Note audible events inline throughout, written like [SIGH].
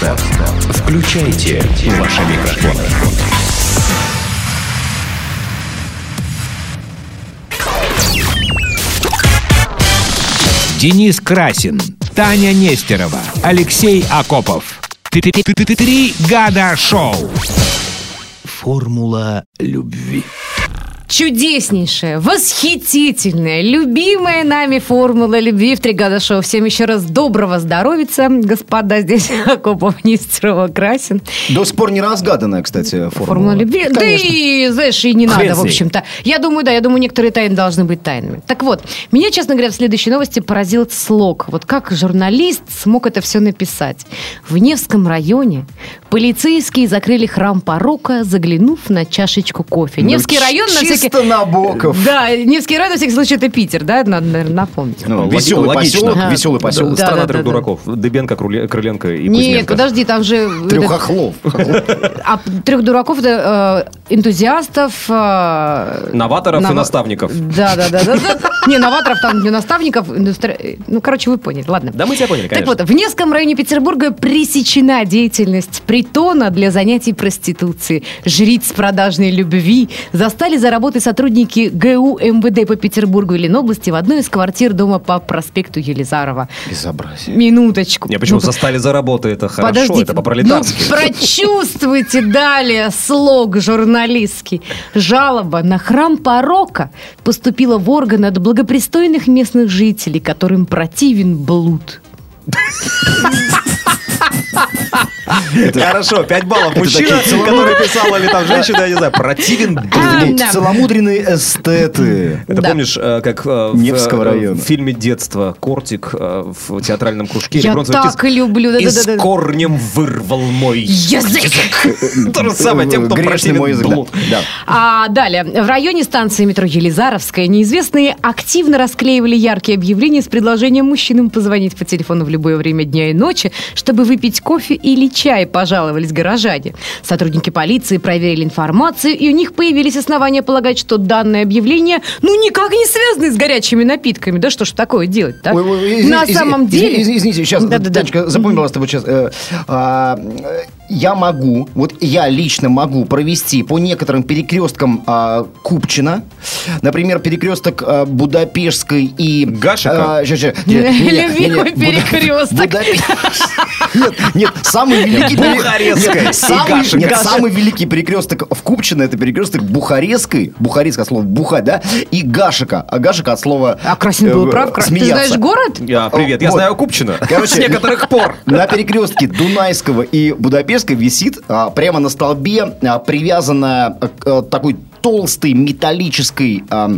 Включайте ваши микрофоны. Денис Красин, Таня Нестерова, Алексей Акопов. Три года шоу. Формула любви. Чудеснейшая, восхитительная, любимая нами формула любви в три года шоу. Всем еще раз доброго здоровица, господа. Здесь [LAUGHS] Акопов, Нестерова, Красин. До сих пор не разгаданная, кстати, формула. Формула любви. Да Конечно. и, знаешь, и не Хрен надо, в общем-то. Я думаю, да, я думаю, некоторые тайны должны быть тайнами. Так вот, меня, честно говоря, в следующей новости поразил слог. Вот как журналист смог это все написать. В Невском районе полицейские закрыли храм порока, заглянув на чашечку кофе. Ну, Невский район на всякий... Чисто Набоков. Да, Невский район, на всякий случай, это Питер, да? Надо, наверное, напомнить. Ну, веселый логично. поселок, Ага. веселый поселок. Да, Страна да, трех да. дураков. Дыбенко, Круле- Крыленко и Нет, Кузьменко. подожди, там же... Трех этот- хохлов. А трех дураков это э, энтузиастов. э, Новаторов и наставников. Да, да, да, да, да. Не, новаторов там для наставников. Ну, короче, вы поняли. Ладно. Да мы тебя поняли, Так конечно. вот, в Невском районе Петербурга пресечена деятельность притона для занятий проституции. Жриц продажной любви застали за работой сотрудники ГУ МВД по Петербургу и Ленобласти в одной из квартир дома по проспекту Елизарова. Безобразие. Минуточку. Не, почему Ну, застали за работу? Это хорошо, Подождите, это по-пролетарски. Ну, прочувствуйте далее слог журналистский. Жалоба на храм порока поступила в орган от благопристойных местных жителей, которым противен блуд. [LAUGHS] [LAUGHS] Хорошо, 5 баллов. Мужчина, который писал, или там женщина, я не знаю, противен. А. Целомудренные эстеты. Это помнишь, э, как э, в, э, в фильме детства Кортик в театральном кружке Я так люблю. И с корнем вырвал мой Язык! [LAUGHS] То же самое тем, кто Грешный мой противен блуд. А далее. В районе станции метро Елизаровская неизвестные активно расклеивали яркие объявления с предложением мужчинам позвонить по телефону в любое время дня и ночи, чтобы выпить кофе или чай, пожаловались горожане. Сотрудники полиции проверили информацию, и у них появились основания полагать, что данное объявление ну никак не связано с горячими напитками. Да что ж такое делать, так? Ой, ой, ой, извини- На самом деле... извини- Извините, сейчас, Да-да-да. Танечка, запомни, пожалуйста, вот сейчас. э, а, э, я могу, вот я лично могу провести по некоторым перекресткам а, Купчино, например, перекресток а, Будапештской и... Гашика? а, ща- ща, [LAUGHS] нет, не- не- не- Любимый перекресток. Будапешт. [LAUGHS] Нет, нет, самый великий... Нет, самый- Гашика. Нет, самый великий перекресток в Купчино это перекресток Бухарестской, Бухарестское слово бухать, да, и Гашика. А Гашика от слова... А Красин был э, прав. Ты знаешь город? Я, привет, я знаю Купчино. Короче, С некоторых пор. На перекрестке Дунайского и Будапештской висит а, прямо на столбе а, привязанная а, такой толстой металлической а,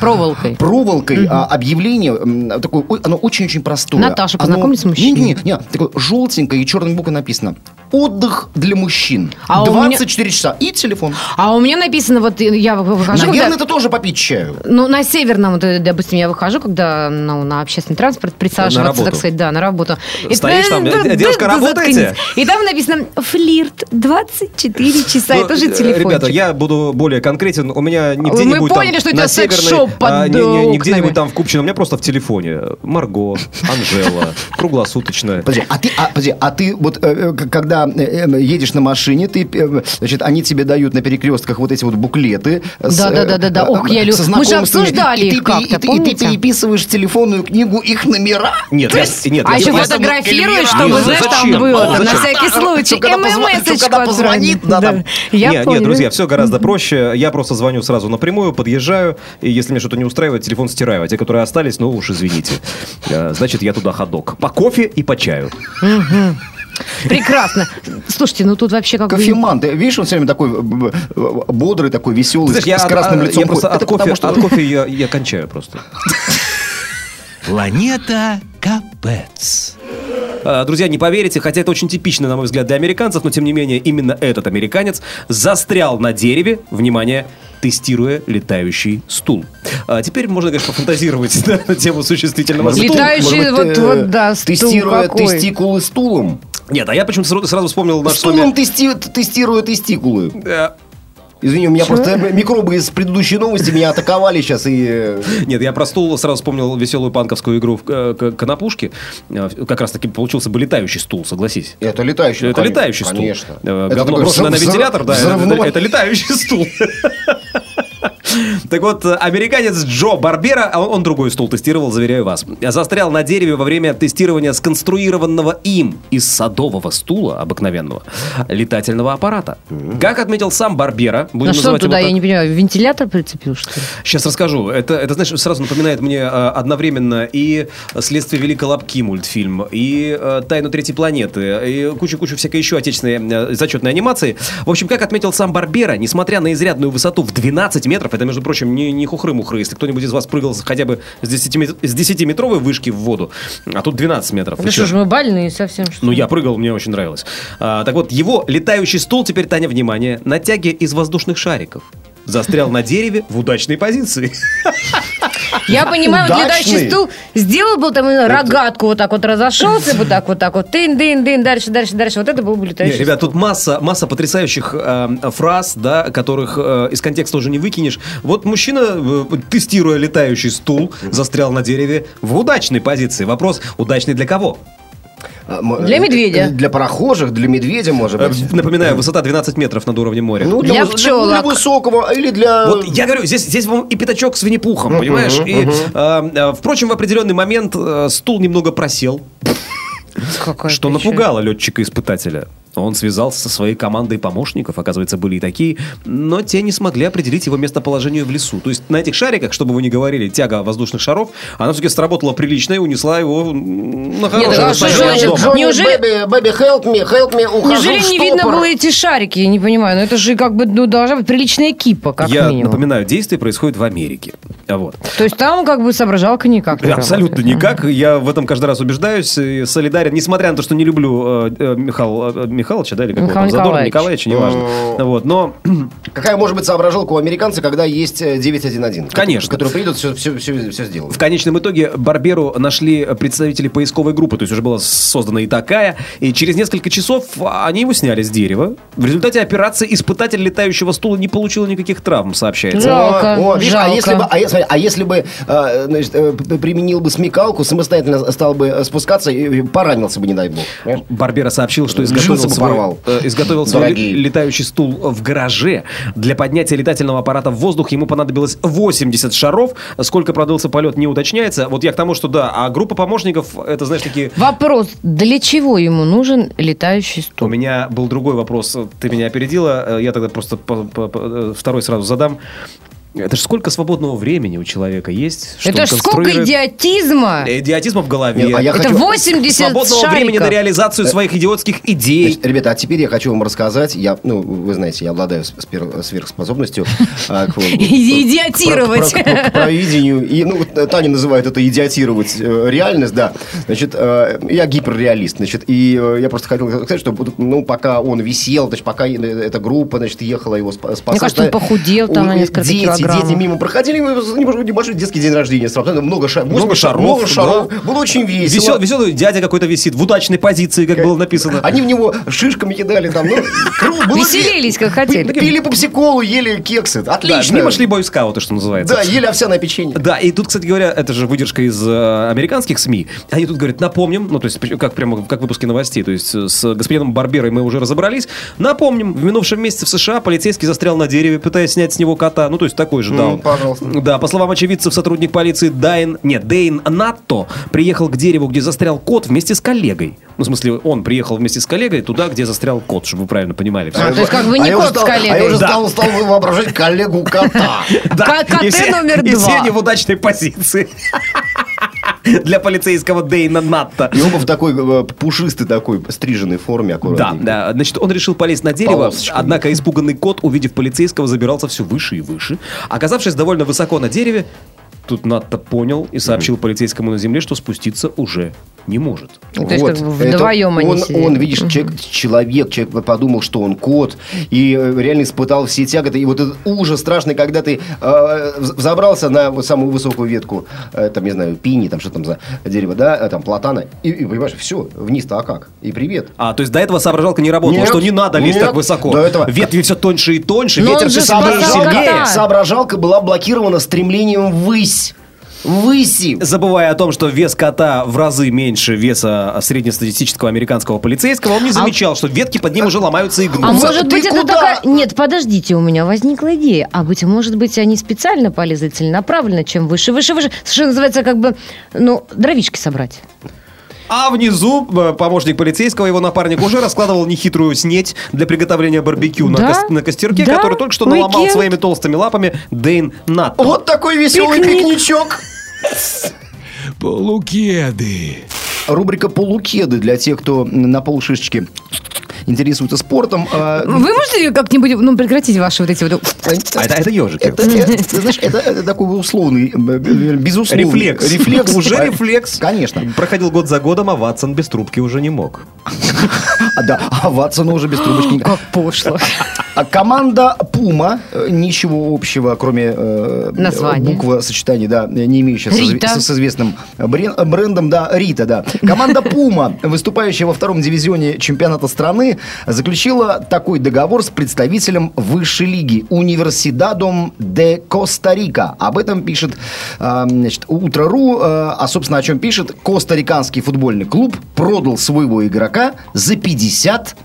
Проволокой. проволокой а, объявление. Такое, оно очень-очень простое. Наташа, Оно- познакомься с мужчиной. Не, не, не, такое желтенькое и черной буквой написано. Отдых для мужчин. А у меня- 24 часа. И телефон. А у меня написано, вот я выхожу, Наверное, когда- это тоже попить чаю. Ну, на северном, вот, э, допустим, я выхожу, когда ну, на общественный транспорт присаживаться, работу. так сказать, да, на работу. Стоишь там, «Э, девушка, работаете?» И там написано «флирт 24 часа». Ну, Это же э, телефончик. Ребята, я буду более конкретен. У меня не Мы где-нибудь там поняли, что у тебя секс-шоп под а, не, не- не где-нибудь там в Купчино, у меня просто в телефоне. Марго, Анжела, [LAUGHS] круглосуточная. Подожди, а ты, а, подожди, а ты вот э, э, когда э, едешь на машине, ты, э, значит, они тебе дают на перекрестках вот эти вот буклеты. Да, да, э, да, да, да. Ох, я со лю- мы же обсуждали и ты их как-то, и ты- и ты помните? переписываешь телефонную книгу их номера. Нет, То я, есть- нет, А еще фотографируешь, Ну, чтобы, знаешь, там зачем? было, Ну, на всякий случай. ММС-очку отправить. там. Я нет, друзья, все гораздо проще. Я просто звоню сразу напрямую, подъезжаю, и если мне что-то не устраивает, телефон стираю. А те, которые остались, ну уж извините. Э, Значит, я туда ходок. По кофе и по чаю. Прекрасно. Слушайте, ну тут вообще как бы... Кофеман, ты видишь, он все время такой э, бодрый, такой веселый, Знаешь, с, я с от- красным а, лицом. Я просто от Это потому кофе, что- от кофе я, я кончаю просто. Планета Капец. А, Друзья, не поверите, хотя это очень типично, на мой взгляд, для американцев, но тем не менее именно этот американец застрял на дереве, внимание, тестируя летающий стул. А теперь можно, конечно, пофантазировать [LAUGHS] да, на тему существительного стула. Летающий может быть, вот- э, вот, да, стул Тестируя какой. тестикулы стулом. Нет, а я почему-то сразу, сразу вспомнил наш с Стулом вами... тести- тестируя тестикулы. Извини, у меня просто микробы из предыдущей новости меня атаковали сейчас и... э, Нет, я про стул сразу вспомнил веселую панковскую игру в э, конопушке. Э, Как раз таки получился бы летающий стул, согласись. Это летающий. Это конечно, летающий стул. Конечно. Это Говно брошенное на вентилятор, да, это, это летающий стул. [LAUGHS] Так вот, американец Джо Барбера, а он, он другой стул тестировал, заверяю вас, застрял на дереве во время тестирования сконструированного им из садового стула обыкновенного летательного аппарата. Как отметил сам Барбера, будем На что называть его туда, так, я не понимаю, вентилятор прицепил, что ли? Сейчас расскажу. Это, это, знаешь, сразу напоминает мне э, одновременно и «Следствие Великой Лапки» мультфильм, и э, «Тайну Третьей планеты», и кучу-кучу всякой еще отечественной э, зачетной анимации. В общем, как отметил сам Барбера, несмотря на изрядную высоту в 12 метров, это, между прочим, не, не хухры-мухры, если кто-нибудь из вас прыгал хотя бы с 10-метровой вышки в воду, а тут 12 метров. Да Вы что ж, мы больные совсем, что Ну, я прыгал, мне очень нравилось. А, так вот, его летающий стул, теперь, Таня, внимание, на тяге из воздушных шариков. Застрял на дереве в удачной позиции. [LAUGHS] Я понимаю, вот летающий стул сделал бы там именно рогатку вот так вот разошелся бы так вот так вот, тын дын дын дальше, дальше, дальше. Вот это был бы летающий ребят, тут масса, масса потрясающих э, фраз, да, которых э, из контекста уже не выкинешь. Вот мужчина, э, тестируя летающий стул, застрял на дереве в удачной позиции. Вопрос, удачный для кого? Для медведя. Для прохожих, для медведя, может Э, быть. Напоминаю, высота 12 метров над уровнем моря. Ну, Для пчелок. Для высокого или для... Вот я говорю, здесь, здесь вам и пятачок с Винни-Пухом, понимаешь? И, э, э, впрочем, в определенный момент э, стул немного просел, Какая что напугало летчика-испытателя. Он связался со своей командой помощников, оказывается, были и такие, но те не смогли определить его местоположение в лесу. То есть на этих шариках, чтобы вы не говорили, тяга воздушных шаров, она все-таки сработала прилично и унесла его на хорошее а расстояние дома. Неужели- Бэби, help me, help me, ухожу Неужели не видно было эти шарики? Я не понимаю. Ну это же как бы ну, должна быть приличная кипа, как Я минимум. напоминаю, действие происходит в Америке. А Вот. То есть там как бы соображалка никак не Абсолютно работает. никак. Я в этом каждый раз убеждаюсь. И солидарен. Несмотря на то, что не люблю э, э, Михаила э, Михайловича, да, или как Михаил там, Задорнова, Николаевич. Николаевича, неважно. Вот. Но [CLEARS THROAT] Какая может быть соображалка у американца, когда есть э, 911? Конечно. Которые придут, все, все, все, все сделают. в конечном итоге Барберу нашли представители поисковой группы, то есть уже была создана и такая, и через несколько часов они его сняли с дерева. В результате операции испытатель летающего стула не получил никаких травм, сообщается. Жалко, О, о, видишь, а жалко. если бы, а, смотри, а если бы э, значит, э, применил бы смекалку, самостоятельно стал бы э, спускаться и поранился бы, не дай бог. Барбера сообщил, что изготовил Джинсы бы свой, порвал. э, изготовил свой Дорогие. ле- летающий стул в гараже. Для поднятия летательного аппарата в воздух ему понадобилось 80 шаров. Сколько продлился полет, не уточняется. Вот я к тому, что да, а группа помощников, это, знаешь, такие... Вопрос, для чего ему нужен летающий У стул? меня был другой вопрос, ты меня опередила, э, я тогда просто по- по- по- э, второй сразу задам. Это же сколько свободного времени у человека есть, чтобы Это ж сколько идиотизма! Идиотизма в голове. Нет, а я Это хочу- 80 Свободного шариков. времени на реализацию своих идиотских идей. Значит, ребята, а теперь я хочу вам рассказать. Я, ну, вы знаете, я обладаю сверхспособностью к- Идиотировать. к провидению. И, ну, вот Таня называет это идиотировать э, реальность, да. Значит, э, я гиперреалист, значит, и э, я просто хотел сказать, что, ну, пока он висел, значит, пока э, эта группа, значит, ехала его спа- спасать. Мне кажется, он похудел там на несколько дети, килограммов. Дети мимо проходили, ну, небольшой, небольшой детский день рождения сразу, много, ша- Много 80 шаров, Много шаров. да. Было очень весело. Весел- веселый дядя какой-то висит в удачной позиции, как было написано. Они в него шишками кидали там. Ну, кру- было Веселились, как хотели. Пи- Пили попсиколу, ели кексы. Да, Отлично. мимо шли бойскауты, что называется. Да, ели овсяное печенье. Да, и тут, кстати говоря, это же выдержка из э, американских СМИ. Они тут говорят, напомним, ну, то есть, как прямо как выпуски новостей, то есть, э, с господином Барберой мы уже разобрались. Напомним, в минувшем месяце в США полицейский застрял на дереве, пытаясь снять с него кота. Ну, то есть, такой же, да. Ну, он. пожалуйста. Да, по словам очевидцев, сотрудник полиции Дайн, нет, Дейн Натто приехал к дереву, где застрял кот вместе с коллегой. Ну, в смысле, он приехал вместе с коллегой туда, где застрял кот, чтобы вы правильно понимали. А, то есть как бы не я уже кот с стал- А я коллегой. уже Да. стал, стал воображать коллегу кота. [LAUGHS] Ко- коты и все- номер И два. все они в удачной позиции. [LAUGHS] [LAUGHS] Для полицейского Дейна Натта. И оба в такой э, пушистой такой стриженной форме Да, аккуратненько. да. Значит, он решил полезть на дерево, Полосочками. однако испуганный кот, увидев полицейского, забирался все выше и выше. Оказавшись довольно высоко на дереве, тут Натта понял и сообщил полицейскому на земле, что спуститься уже не может. Ну, то есть как бы вдвоем это они он, сидели. он, видишь, человек, человек, человек подумал, что он кот, и э, реально испытал все тяготы. И вот этот ужас страшный, когда ты э, взобрался на вот самую высокую ветку, э, там, не знаю, пини, там, что там за дерево, да, э, там, платана, и, и понимаешь, все, вниз-то, а как? И привет. А, то есть до этого соображалка не работала, Нет, что не надо лезть нет, так высоко. до этого- Ветви все тоньше и тоньше, Но ветер все же сильнее. Соображалка была блокирована стремлением ввысь. Ввыси. Забывая о том, что вес кота в разы меньше веса среднестатистического американского полицейского, он не замечал, что ветки под ним уже ломаются и А гнутся. может ты быть, это куда? такая... Нет, подождите, у меня возникла идея. А быть может быть, они специально полезли целенаправленно, чем выше, выше, выше. Что называется, как бы, ну, дровишки собрать. А внизу э, помощник полицейского, его напарник, уже раскладывал нехитрую снеть для приготовления барбекю на, Да, кос- на костерке, да, который только что наломал уикенд. своими толстыми лапами Дейн Натт. Вот такой веселый Пикник. пикничок. [LAUGHS] Полукеды. Рубрика «Полукеды» для тех, кто на полшишечки интересуется спортом. А, Вы можете как-нибудь, ну, прекратить ваши вот эти вот... А это, это ежики. Это, это, знаешь, это, это такой условный, безусловный. Рефлекс. Рефлекс. Уже рефлекс. Конечно. Проходил год за годом, а Ватсон без трубки уже не мог. А, да, а Ватсона уже без трубочки. Как пошло. А команда Пума, э, ничего общего, кроме э, Названия. буква сочетания, да, не имеющая с, с- с известным брен- брендом, да, Рита, да. Команда Пума, выступающая во втором дивизионе чемпионата страны, заключила такой договор с представителем высшей лиги Универсидадом де Коста-Рика. Об этом пишет э, значит, Утро.ру, э, а, собственно, о чем пишет Коста-Риканский футбольный клуб продал своего игрока за 50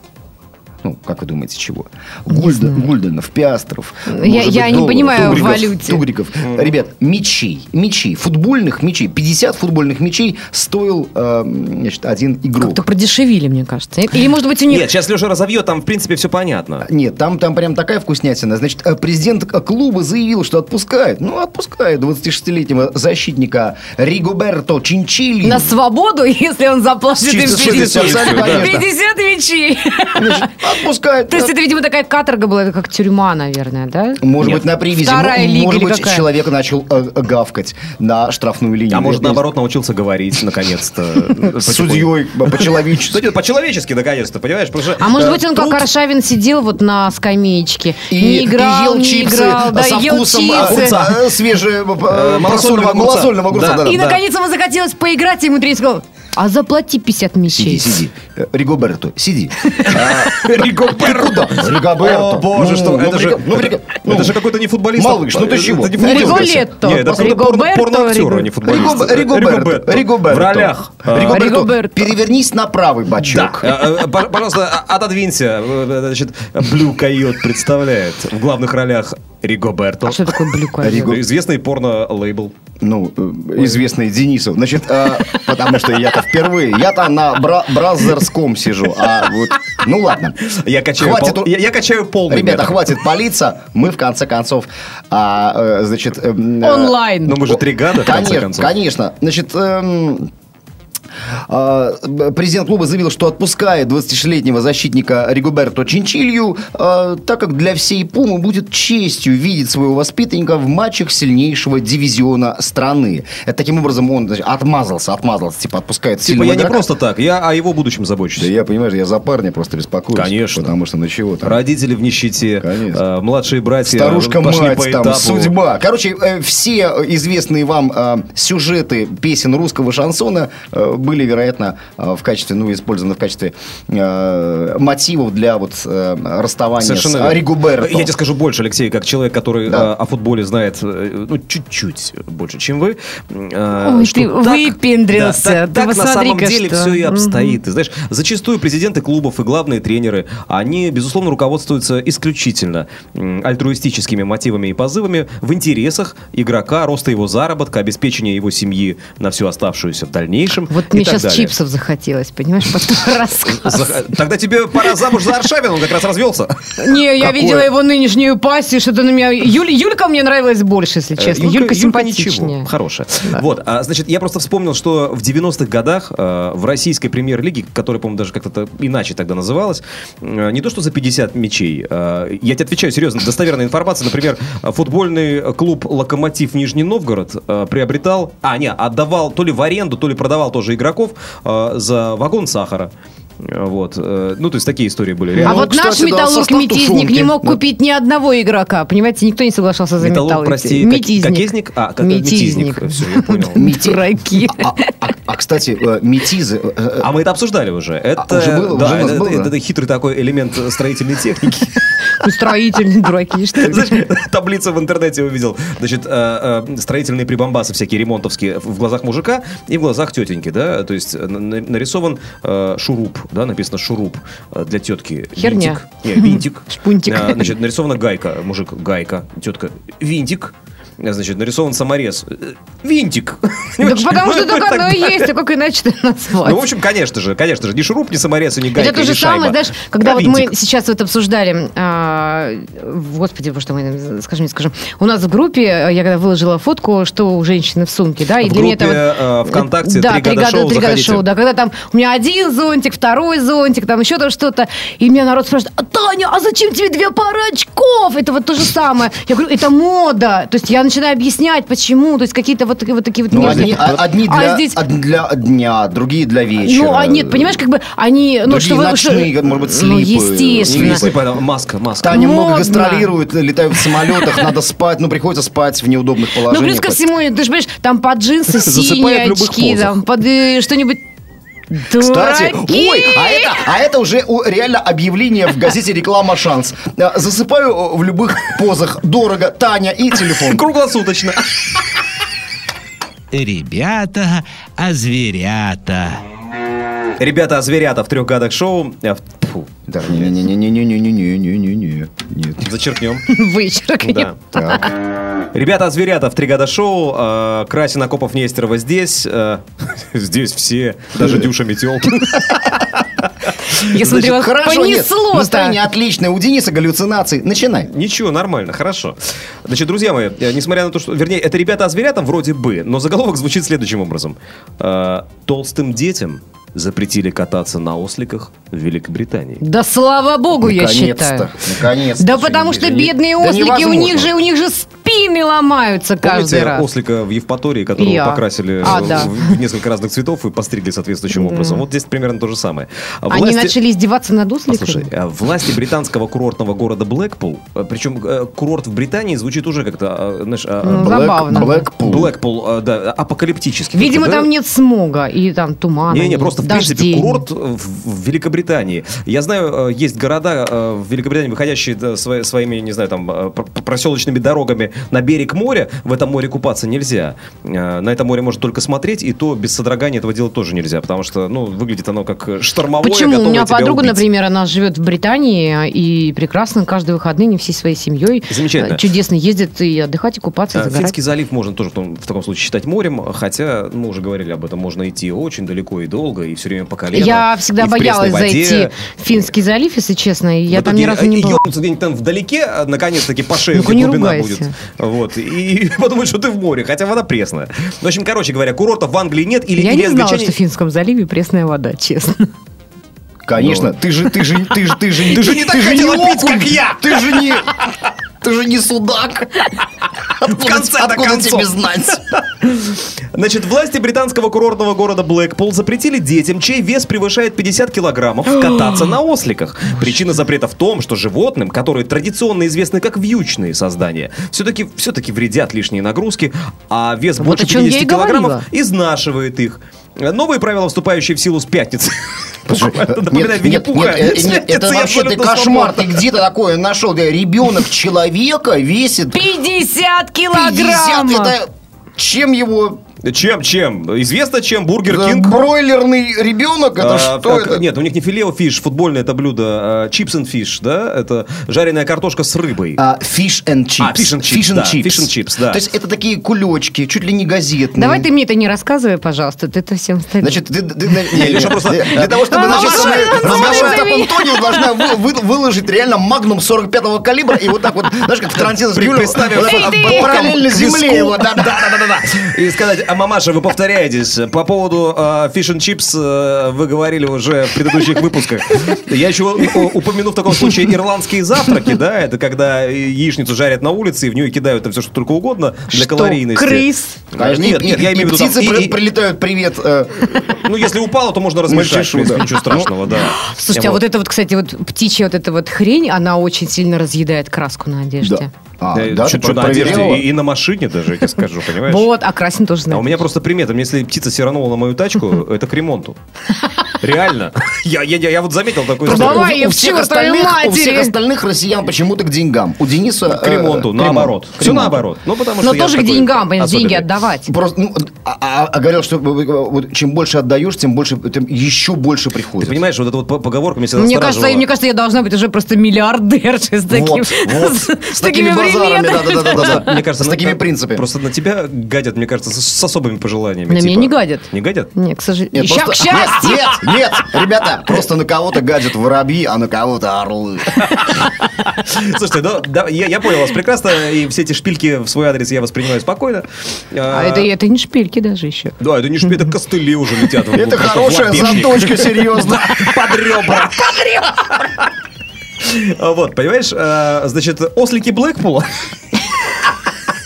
ну, как вы думаете, чего? Гульден, Гульденов, Пиастров. Я- может я быть, не долларов, понимаю в тугриков, валюте. Тугриков. Ребят, мечей, мечей, футбольных мечей, 50 футбольных мечей стоил, э, значит, один игрок. Как-то продешевили, мне кажется. Или, может быть, у них... Нет, сейчас Леша разовьет, там, в принципе, все понятно. Нет, там, там прям такая вкуснятина. Значит, э, президент к- клуба заявил, что отпускает. Ну, отпускает 26-летнего защитника Ригоберто Чинчили. На свободу, [LAUGHS] если он заплатит им Чисто 50, совестью, конечно. 50 мечей. Значит, отпускает. То есть это, видимо, такая каторга была, это как тюрьма, наверное, да? Может быть, на привязи. Вторая М- лига Может быть, человек начал э, гавкать на штрафную линию. А может, наоборот, научился говорить, наконец-то. [LAUGHS] С судьей по-человечески. По-человечески, наконец-то, понимаешь? А может э, быть, он как Аршавин сидел вот на скамеечке, И, не играл, не чипсы играл, да, со ел вкусом чипсы. э, свежие, э, малосольного огурца. И, наконец, ему захотелось поиграть, и ему тренер сказал, а заплати 50 Сиди, мечей. сиди. Э, Ригоберто, сиди. [LAUGHS] Ригоберто. Ригоберто. О, боже, Ну, что, ну, это же, ну, ну, это же какой-то не футболист. Малыш, ну ты чего? Риголетто. Нет, это порноактер, а не футболист. Ригоб- Ригоберто. Ригоберто. В ролях. А, Ригоберто, Ригоберто. перевернись на правый Да. бочок. Э, э, Пожалуйста, а- отодвинься. Э, Значит, Блю Койот представляет в главных ролях Ригоберто. А что такое блюка? Риго- Известный порно-лейбл. Ну, э, известный Денисов. Значит, э, потому что я-то впервые. Я-то на бра- бразерском сижу. А вот, ну ладно. Я качаю, Хватит пол- я, я качаю полный Ребята, метр. хватит палиться. Мы, в конце концов, а, э, значит... эм, э, Онлайн. Ну, мы же три гада, в конце Конечно, концов. конечно. Значит, а, Президент клуба заявил, что отпускает 26-летнего защитника Ригуберто Чинчилью, а, так как для всей Пумы будет честью видеть своего воспитанника в матчах сильнейшего дивизиона страны. Это таким образом он значит, отмазался, отмазался, типа отпускает Типа, я не игрока. просто так, я о его будущем Да забочусь. я, понимаешь, я за парня просто беспокоюсь. Конечно. Потому что, ну чего там. Родители в нищете, Конечно. э, младшие братья Старушка пошли мать, по там, этапу. судьба. Короче, э, все известные вам сюжеты песен русского шансона э, были, вероятно, э, в качестве, ну, использованы в качестве э, мотивов для вот э, расставания Совершенно с. Ригуберто. Я тебе скажу больше, Алексей, как человек, который Да. э, о футболе знает э, ну, чуть-чуть больше, чем вы. э, Ой, что ты так- выпендрился. да, так, так на самом деле что. все и обстоит. Ты знаешь, зачастую президенты клубов и главные тренеры, они, безусловно, руководствуются исключительно альтруистическими мотивами и позывами в интересах игрока, роста его заработка, обеспечения его семьи на всю оставшуюся в дальнейшем. Вот мне сейчас далее. чипсов захотелось, понимаешь, под [LAUGHS] рассказ. Тогда тебе пора замуж за Аршавина, он как раз развелся. Не, я Какое? видела его нынешнюю пассию, что-то на меня... Юль- Юлька мне нравилась больше, если честно. Э, Юлька, ничего, симпатичнее. хорошая. Вот, а, значит, я просто вспомнил, что в 90-х годах э, в российской премьер-лиге, которая, по-моему, даже как-то иначе тогда называлась, э, не то что за 50 мячей, э, я тебе отвечаю серьезно, достоверная информация, например, футбольный клуб «Локомотив Нижний Новгород» приобретал, а, не, отдавал то ли в аренду, то ли продавал тоже игроков э, за вагон сахара. Э, Вот. э, Ну, то есть такие истории были. А реально. Ну, вот наш кстати, да, металлург-метизник тушенки. не мог Да. купить ни одного игрока. Понимаете, никто не соглашался за Металлург, металл. прости, как- Метизник. какезник? А, как- метизник. Всё, я понял. [LAUGHS] Мети- Дураки. А, а- а, кстати, э, метизы... А мы это обсуждали уже. Это, уже было? да, Уже это, было? это- это хитрый такой элемент строительной техники. [LAUGHS] Ну, Строительные дураки, что ли? Знаешь, таблицу в интернете увидел. Значит, строительные прибамбасы всякие ремонтовские в глазах мужика и в глазах тетеньки, да? То есть на- на- нарисован шуруп, да, написано шуруп э, для тетки. Херня. Винтик. Не, винтик. [LAUGHS] Шпунтик. Э, Значит, нарисована гайка, мужик, гайка, тетка, винтик. Э, Значит, нарисован саморез. Э, Винтик. [LAUGHS] Так потому что только оно и есть, а как иначе это назвать? Ну, в общем, конечно же, конечно же, ни шуруп, ни саморез, ни гайка, Это то же самое, знаешь, когда вот мы сейчас вот обсуждали, а, господи, вот что мы, скажем, не скажем, у нас в группе, э, я когда выложила фотку, что у женщины в сумке, да, и для меня это ВКонтакте да, «Три года шоу», да, когда там у меня один зонтик, второй зонтик, там еще там что-то, и меня народ спрашивает, а, Таня, а зачем тебе две пары очков? Это вот то же самое. Я говорю, это мода. То есть я начинаю объяснять, почему, то есть какие-то вот такие вот такие вот Ну, нежные- одни, а- одни А для, здесь- од- для дня, другие для вечера. Ну, а нет, понимаешь, как бы они... Ну, Другие что вы, ночные, что- может быть, Ну, слипы. естественно. Не слипы, а маска, маска. Таня много Модно. гастролирует, летают в самолетах, надо спать, ну, приходится спать в неудобных Ну, положениях. плюс ко всему, ты же понимаешь, там под джинсы [LAUGHS] синие очки, там под э, что-нибудь... Кстати, Дураки! ой, а это, а это уже у- реально объявление в газете «Реклама Шанс». А, Засыпаю э, в любых позах. Дорого, Таня и телефон. Круглосуточно. Ребята, а зверята. Ребята, а зверята в трех годах шоу. э, в- фу, Да, не-не-не-не-не-не-не-не-не. Нет. зачеркнем. Вычеркни. Да. Так. Ребята, а зверята в три года шоу. Красин, Акопов, Нестерова здесь. Здесь все. Даже Дюша Метел. Я смотрю, вас Хорошо, нет, понесло настроение отличное. У Дениса галлюцинации. Начинай. Ничего, нормально, хорошо. Значит, друзья мои, несмотря на то, что... Вернее, это ребята о зверятам вроде бы, но заголовок звучит следующим образом. Толстым детям запретили кататься на осликах в Великобритании. Да слава богу, я считаю. Наконец-то. Наконец-то. Да потому что бедные ослики, у них же у них же спины ломаются каждый Помните раз. ослика в Евпатории, которого Я. покрасили А, в- да. в несколько разных цветов и постригли соответствующим образом? Вот здесь примерно то же самое. А Они власти- начали издеваться над осликами? Послушай, э, власти британского курортного города Блэкпул, э, причем э, курорт в Британии звучит уже как-то, э, знаешь, Ну, Блэк- забавно. Блэкпул. Блэкпул, э, да, апокалиптический. Видимо, да? там нет смога и там тумана. Не-не, просто в дождей принципе курорт в, в Великобритании. Я знаю, есть города в Великобритании, выходящие своими, не знаю, там пр- проселочными дорогами на берег моря. В этом море купаться нельзя. Э, На это море можно только смотреть, и то без содрогания этого делать тоже нельзя, потому что, ну, выглядит оно как штормовое, Почему? У меня подруга, убить. например, она живет в Британии и прекрасно каждые выходные не всей своей семьей Замечательно. э, чудесно ездит и отдыхать, и купаться, и А, загорать. Финский залив можно тоже в, том- в таком случае считать морем, хотя мы уже говорили об этом, можно идти очень далеко и долго, и все время по колено. Я всегда боялась зайти в Финский залив, если честно, и я там ни разу не э, была. ёбнуться где-нибудь там вдалеке, наконец-таки по шею, где не глубина ругайся. будет. Вот. И [LAUGHS] подумать, что ты в море, хотя вода пресная. В общем, короче говоря, курортов в Англии нет. Или, Я или не знала, англичане- что в Финском заливе пресная вода, честно. Конечно. Ты же, ты же, ты же, ты же, Ты же не так хотела пить, как я. Ты же не, ты же не судак. [LAUGHS] Откуда, конце-то откуда концов. тебе знать? [LAUGHS] Значит, власти британского курортного города Блэкпул запретили детям, чей вес превышает 50 килограммов, [GASPS] кататься на осликах. Причина запрета в том, что животным, которые традиционно известны как вьючные создания, все-таки все-таки вредят лишние нагрузки, а вес Вот больше о чем я 50 и килограммов говорила. изнашивает их. Новые правила, вступающие в силу с пятницы. [LAUGHS] Это напоминает Винни-Пуха. э, вообще ты кошмар. Ты где-то такое нашел? Да, Ребенок человека весит 50 50. килограммов! Это чем его Чем, чем? Известно чем? Бургер Кинг? бройлерный ребенок? Это А, что как- это? Нет, у них не филе-о-фиш, футбольное это блюдо, chips and fish, да? Это жареная картошка с рыбой. А, fish and chips. А, fish and chips, да, fish and chips, да. То есть это такие кулечки, чуть ли не газетные. Давай ты мне это не рассказывай, пожалуйста, ты это всем ставишь. Значит, ты, ты- ты- Не, Леша просто- для того, чтобы А, начать Маша, со мной она разговор. Антонио, должна вы- вы- выложить реально магнум 45-го калибра и вот так вот, знаешь, как в Тарантино с ты! параллельно земле его, да, да, да, да, да. И сказать, а мамаша, вы повторяетесь. По поводу фиш and чипс вы говорили уже в предыдущих выпусках. Я еще упомяну в таком случае ирландские завтраки, да, это когда яичницу жарят на улице и в нее кидают там все, что только угодно для Что, калорийности. крыс? Конечно, Нет, и- нет, я имею в виду там птицы при- и- прилетают, привет. э, Ну, если упало, то можно размешать, в принципе, да. ничего страшного, да. Слушайте, а вот это вот, кстати, вот птичья вот эта вот хрень, она очень сильно разъедает краску на одежде. Да. А, Да, что на одежде и, и на машине даже, я тебе скажу, понимаешь? Вот, а красим тоже А знаю. у меня просто примета, если птица сиранула на мою тачку, [LAUGHS] это к ремонту. Реально. [LAUGHS] Я, я, я, я вот заметил такую историю. ее у всех остальных, у всех остальных россиян почему-то к деньгам. У Дениса... К ремонту, э, наоборот. к Все ремонту. наоборот. Ну, потому Но что я тоже к такой деньгам, понимаешь, деньги отдавать. Просто, ну, а, а- а говорил, что вот чем больше отдаешь, тем больше, тем еще больше приходит. Ты понимаешь, вот эта вот по- поговорка мне всегда Мне кажется, мне кажется, я должна быть уже просто миллиардершей с таким, вот, вот, с, с, такими базарами, да-да-да. Мне кажется, с на- такими принципами. Просто на тебя гадят, мне кажется, с, особыми пожеланиями. На меня типа- не гадят. Не гадят? Нет, к сожалению. Нет, нет, нет, нет, ребята, просто на кого-то гадят воробьи, а на кого-то орлы. Слушайте, ну, да, я, я понял вас прекрасно, и все эти шпильки в свой адрес я воспринимаю спокойно. А это, это не шпильки даже еще. Да, это не шпильки, это костыли уже летят. [LAUGHS] Это хорошая заточка, серьезно. [LAUGHS] Под ребра. А Вот, понимаешь, а, значит, ослики Блэкпула.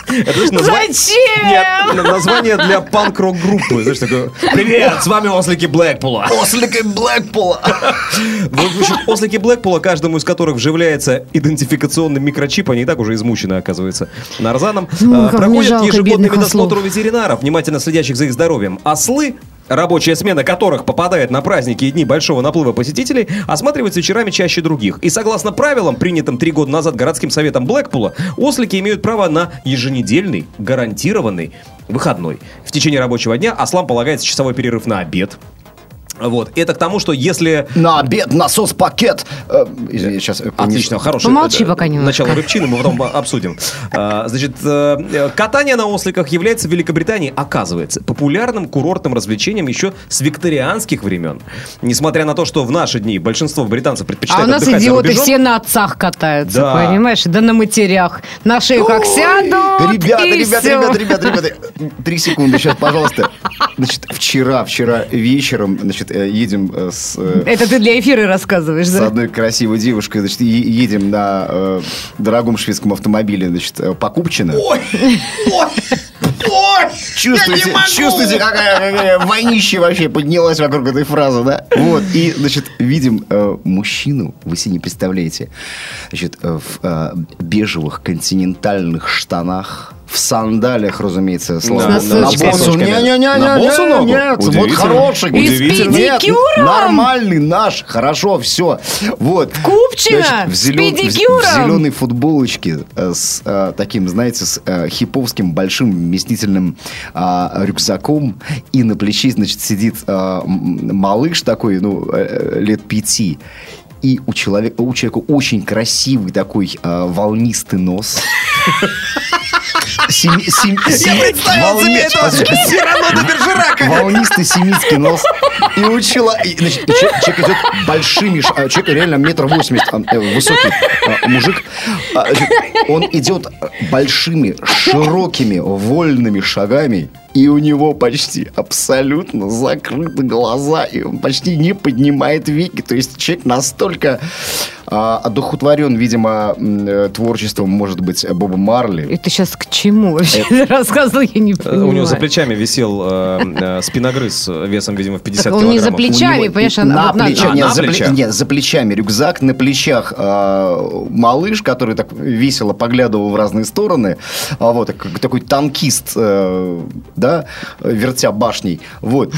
Это, знаешь, назва- Зачем? Нет, на- название для панк-рок группы. Знаешь, такое, привет, с вами ослики Блэкпула. Ослик Блэкпула. В общем, ослики Блэкпула, каждому из которых вживляется идентификационный микрочип, они и так уже измучены, оказывается, нарзаном, Ну, а, мне проходят ежегодный медосмотр у ветеринаров, внимательно следящих за их здоровьем. Ослы Рабочая смена которых попадает на праздники и дни большого наплыва посетителей, осматриваются вечерами чаще других. И согласно правилам, принятым три года назад городским советом Блэкпула, ослики имеют право на еженедельный, гарантированный выходной. В течение рабочего дня ослам полагается часовой перерыв на обед. Вот. Это к тому, что если На обед насос-пакет. Э, Извини, сейчас. э, Отлично, хороший. Помолчи э, пока немножко. Начало рыбчины мы потом обсудим. А, Значит, э, э, катание на осликах является в Великобритании, оказывается, популярным курортным развлечением еще с викторианских времен. Несмотря на то, что в наши дни большинство британцев А предпочитают у нас идиоты рубежом, все на отцах катаются, Да. понимаешь? Да на матерях. На шею как сядут, Ребята, ребята, ребята, ребята, ребята. Три секунды, сейчас, пожалуйста. Значит, вчера, вчера вечером, значит, э, едем э, с, э, Это ты для эфира рассказываешь, с да? одной красивой девушкой, значит, едем на э, дорогом шведском автомобиле, значит, по Купчино. Ой, ой, ой, Чувствуете, чувствуете, какая, какая вонища вообще поднялась вокруг этой фразы, да? Вот, и, значит, видим э, мужчину, вы себе не представляете, значит, э, в э, бежевых континентальных штанах, в сандалиях, разумеется, слава Да, на босу. С носочками. Не-не-не, На босу ногу? нет, вот хороший. Удивительно. Нет. Нормальный наш, хорошо, все. Вот. Купчино, Значит, в зелен- в- зеленой футболочке э, с э, таким, знаете, с э, хиповским большим вместительным а, рюкзаком. И на плече, значит, сидит а, малыш такой, ну, э, лет пяти. И у человека, у человека очень красивый такой а, волнистый нос. [LAUGHS] Семи- сем- сем- волне- подожди. Волнистый семитский нос. И у чела- и, значит, и че- человек идет большими... а, Человек реально метр восемьдесят, а, э, высокий а, мужик. Он идет большими, широкими, вольными шагами. И у него почти абсолютно закрыты глаза. И он почти не поднимает веки. То есть человек настолько а, одухотворен, видимо, э, творчеством, может быть, Боба Марли. Это сейчас к чему вообще [LAUGHS] рассказывал, я не Э, понимаю. У него за плечами висел э, э, спиногрыз э, весом, видимо, в 50 Так он не за килограммов. плечами, него понимаешь, на на- плечах, а, нет, на за пле- плечах. нет, за плечами рюкзак, на плечах э, малыш, который так весело поглядывал в разные стороны, а вот как такой танкист, э, да, вертя башней, вот.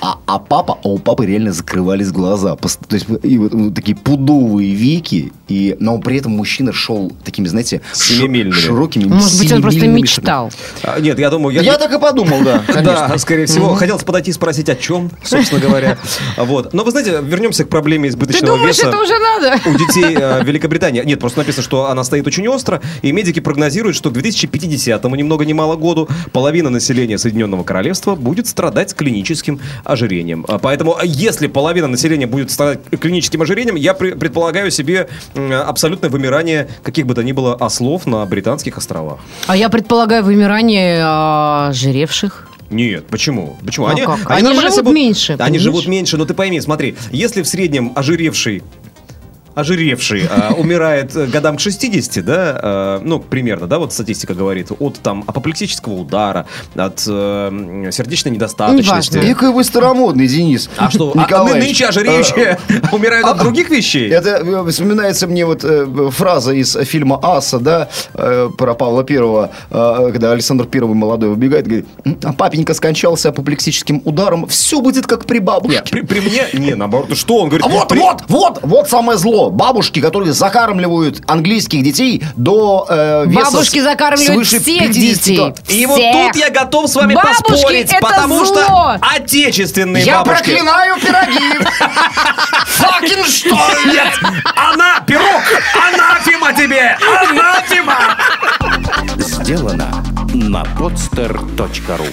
А, а папа, а у папы реально закрывались глаза, то есть и вот такие пудовые веки, и но при этом мужчина шел такими, знаете, Семимильными. широкими, Может быть, он просто мечтал. А, Нет, я думаю... шагами. Я так и подумал, да, [LAUGHS] конечно. Да, скорее всего. Хотелось подойти и спросить, о чем, собственно говоря. Вот. Но вы знаете, вернемся к проблеме Ты избыточного думаешь, веса. это уже надо? у детей э, Великобритании. Нет, просто написано, что она стоит очень остро, и медики прогнозируют, что к 2050-му, ни много ни мало году, половина населения Соединенного Королевства будет страдать клиническим ожирением. А Поэтому, а если половина населения будет страдать клиническим ожирением, я при- предполагаю себе абсолютное вымирание каких бы то ни было ослов на Британских островах. А я предполагаю вымирание а, жиревших. Нет, почему? Почему? Ну как? Они нормально живут себя- меньше, Они понимаешь? живут меньше, но ты пойми, смотри, если в среднем ожиревший ожиревший а, умирает годам к 60, да, э, ну, примерно, да, вот статистика говорит, от там апоплексического удара, от э, сердечной недостаточности. Неважно. Какой вы старомодный, Денис. А что, а, а нынче ожиревшие умирают от других вещей? Это э, вспоминается мне вот э, фраза из фильма «Аса», да, э, про Павла Первого, э, когда Александр Первый молодой выбегает, говорит, «М, а папенька скончался апоплексическим ударом, все будет как при бабушке. При, при мне, не, наоборот, что он говорит? А вот, при- вот, вот, вот самое зло. Бабушки, которые закармливают английских детей до э, веса Бабушки закармливают свыше всех 50 детей. тонн. И вот Всех. тут я готов с вами Бабушки, поспорить, это потому зло. что отечественные Я бабушки... проклинаю пироги. [LAUGHS] Факин что? Нет, она, пирог, анафема тебе, анафема! Сделано на podster.ru